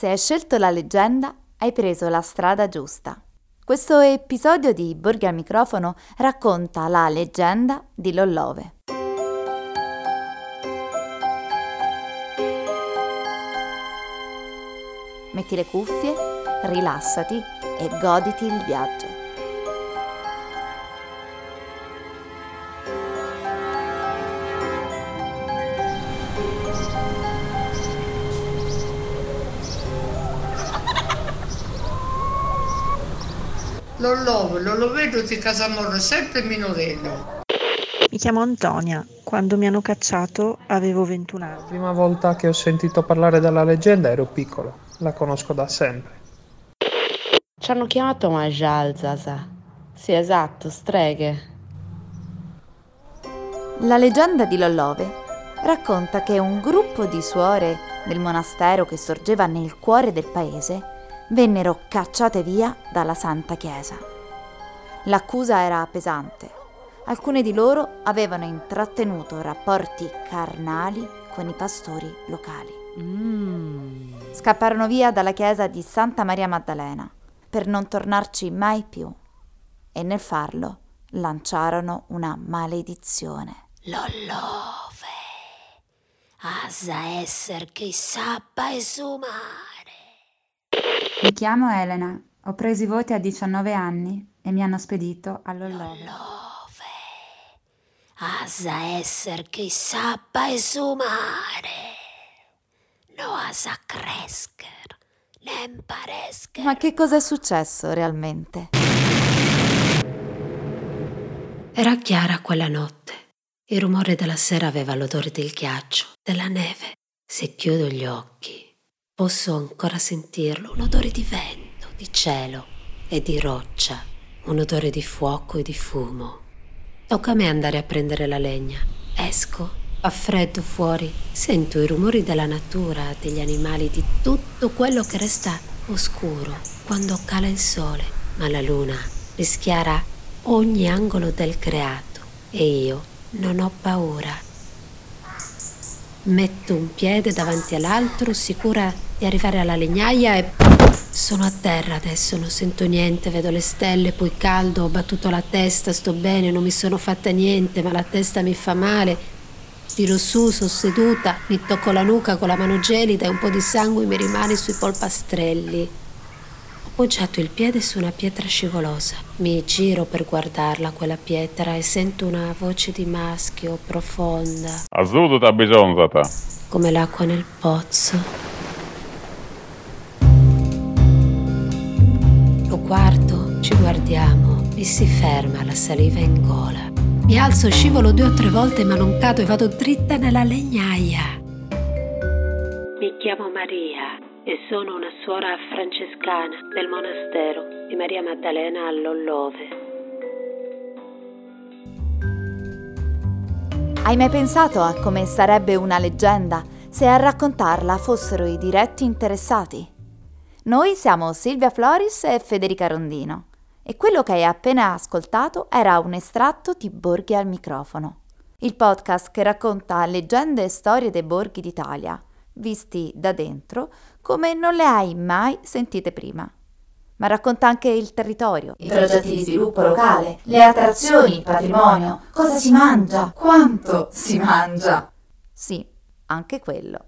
Se hai scelto la leggenda, hai preso la strada giusta. Questo episodio di Borghi al microfono racconta la leggenda di Lollove. Metti le cuffie, rilassati e goditi il viaggio. Lo lovo, lo lo vedo di Casamorro sempre minorenne. Mi chiamo Antonia. Quando mi hanno cacciato avevo 21 La anni. prima volta che ho sentito parlare della leggenda ero piccolo, la conosco da sempre. Ci hanno chiamato Majalzaza. Sì, esatto, streghe. La leggenda di Lollove racconta che un gruppo di suore del monastero che sorgeva nel cuore del paese vennero cacciate via dalla Santa Chiesa. L'accusa era pesante. Alcune di loro avevano intrattenuto rapporti carnali con i pastori locali. Scapparono via dalla chiesa di Santa Maria Maddalena per non tornarci mai più e nel farlo lanciarono una maledizione. Lollove, asa esser che sappa esumare. Mi chiamo Elena, ho preso i voti a 19 anni e mi hanno spedito all'Ollove. Love, asa esser che sappa esumare. No asa crescer, nem parescher. Ma che cosa è successo realmente? Era chiara quella notte. Il rumore della sera aveva l'odore del ghiaccio, della neve. Se chiudo gli occhi, posso ancora sentirlo, un odore di vento, di cielo e di roccia, un odore di fuoco e di fumo. Tocca a me andare a prendere la legna. Esco, fa freddo fuori, sento i rumori della natura, degli animali, di tutto quello che resta oscuro quando cala il sole, ma la luna rischiara ogni angolo del creato e io non ho paura. Metto un piede davanti all'altro, sicura di arrivare alla legnaia e sono a terra adesso, non sento niente, vedo le stelle, poi caldo, ho battuto la testa, sto bene, non mi sono fatta niente, ma la testa mi fa male. Tiro su, sono seduta, mi tocco la nuca con la mano gelida e un po' di sangue mi rimane sui polpastrelli. Ho poggiato il piede su una pietra scivolosa. Mi giro per guardarla, quella pietra, e sento una voce di maschio profonda, Azzuduta bisonzata. come l'acqua nel pozzo. Lo guardo, ci guardiamo, mi si ferma la saliva in gola. Mi alzo, scivolo due o tre volte ma non cado e vado dritta nella legnaia. Mi chiamo Maria e sono una suora francescana del monastero di Maria Maddalena a Lollove. Hai mai pensato a come sarebbe una leggenda se a raccontarla fossero i diretti interessati? Noi siamo Silvia Floris e Federica Rondino e quello che hai appena ascoltato era un estratto di Borghi al microfono, il podcast che racconta leggende e storie dei borghi d'Italia, visti da dentro come non le hai mai sentite prima. Ma racconta anche il territorio, i progetti di sviluppo locale, le attrazioni, il patrimonio, cosa si mangia, quanto si mangia. Sì, anche quello.